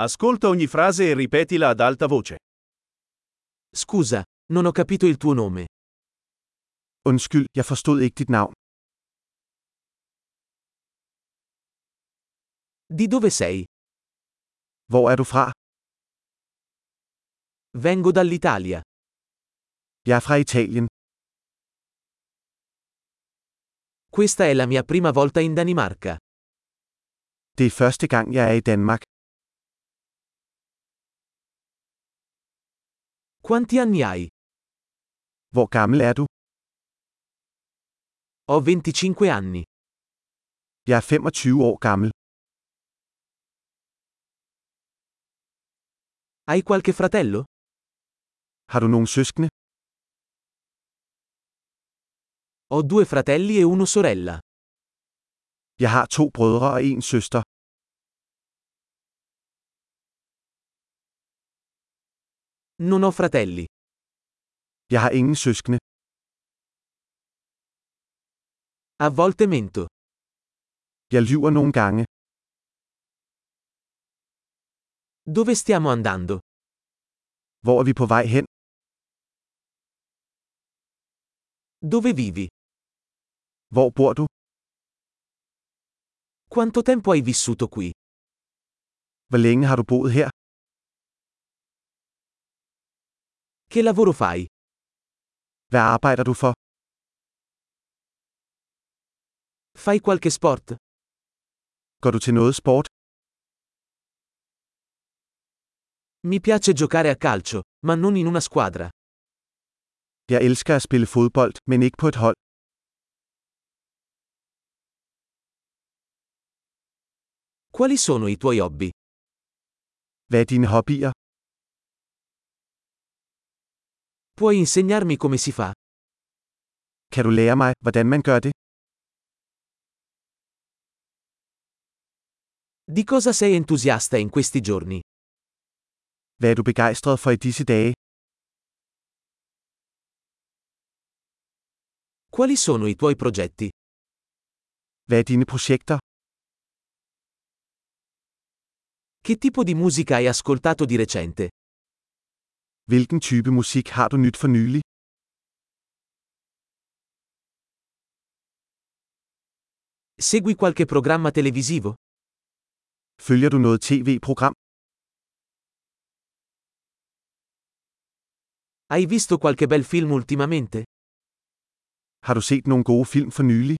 Ascolta ogni frase e ripetila ad alta voce. Scusa, non ho capito il tuo nome. Undskyld, jeg forstod ikke dit navn. Di dove sei? Hvor er du fra? Vengo dall'Italia. Jeg er fra Italien. Questa è la mia prima volta in Danimarca. Det er første gang, jeg er i Danmark. Quanti anni hai? Hvor gammel er du? Ho 25 anni. Jeg er 25 år gammel. Hai qualche fratello? Har du nogen søskende? Ho due fratelli e una sorella. Jeg har to brødre og en søster. Non ho fratelli. Jeg har ingen søskende. A volte mento. Jeg lyver nogle gange. Dove stiamo andando? Hvor er vi på vej hen? Dove vivi? Hvor bor du? Quanto tempo hai vissuto qui? Hvor længe har du boet her? Che lavoro fai? Hvad arbejder du for? Fai qualche sport? Går du til noget sport? Mi piace giocare a calcio, ma non in una squadra. Jeg elsker at spille fodbold, men ikke på et hold. Quali sono i tuoi hobby? Hvad er dine hobbyer? Puoi insegnarmi come si fa? Kan du lære mig, hvordan man gør det? Di cosa sei entusiasta in questi giorni? Hvad er du begejstret for i disse dage? Quali sono i tuoi progetti? Hvad er dine projekter? Che tipo di musica hai ascoltato di recente? Hvilken type musik har du nyt for nylig? Segui qualche programma televisivo? Følger du noget tv-program? Hai visto qualche bel film ultimamente? Har du set nogle gode film for nylig?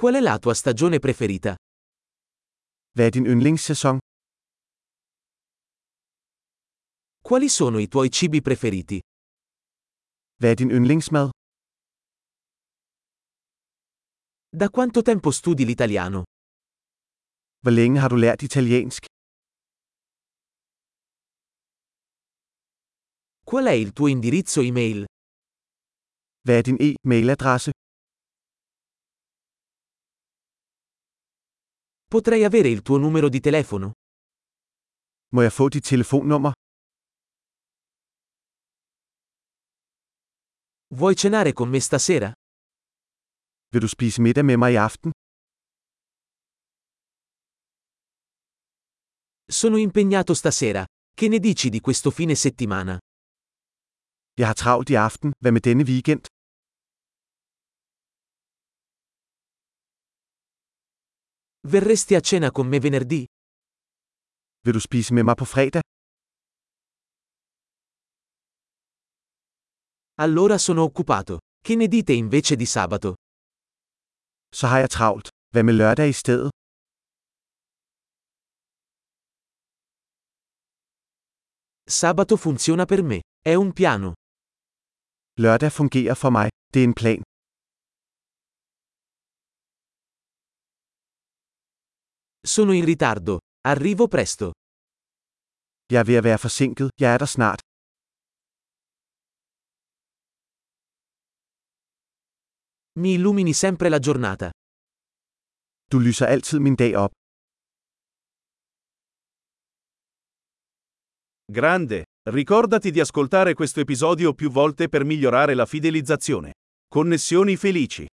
Qual è la tua stagione preferita? Hvad er din yndlingssæson? Quali sono i tuoi cibi preferiti? Hvad er din yndlingsmad? Da quanto tempo studi l'italiano? Hvor længe har du lært italiensk? Qual è il tuo indirizzo email? Hvad er din e-mailadresse? Potrei avere il tuo numero di telefono? Må jeg få dit telefonnummer? Vuoi cenare con me stasera? Vil du spise middag med mig i aften? Sono impegnato stasera. Che ne dici di questo fine settimana? Jeg har travlt i aften, hvad med denne weekend? Verresti a cena con me venerdì? Vil du spise med mig på fredag? Allora sono occupato. Che ne dite invece di sabato? Så har jeg travlt. Hvad med lørdag i stedet? Sabato funziona per me. È un piano. Lørdag fungerer for mig. Det er en plan. Sono in ritardo. Arrivo presto. Jeg er ved at være forsinket. Jeg er der snart. Mi illumini sempre la giornata. Du lyser altid min dag op. Grande! Ricordati di ascoltare questo episodio più volte per migliorare la fidelizzazione. Connessioni felici.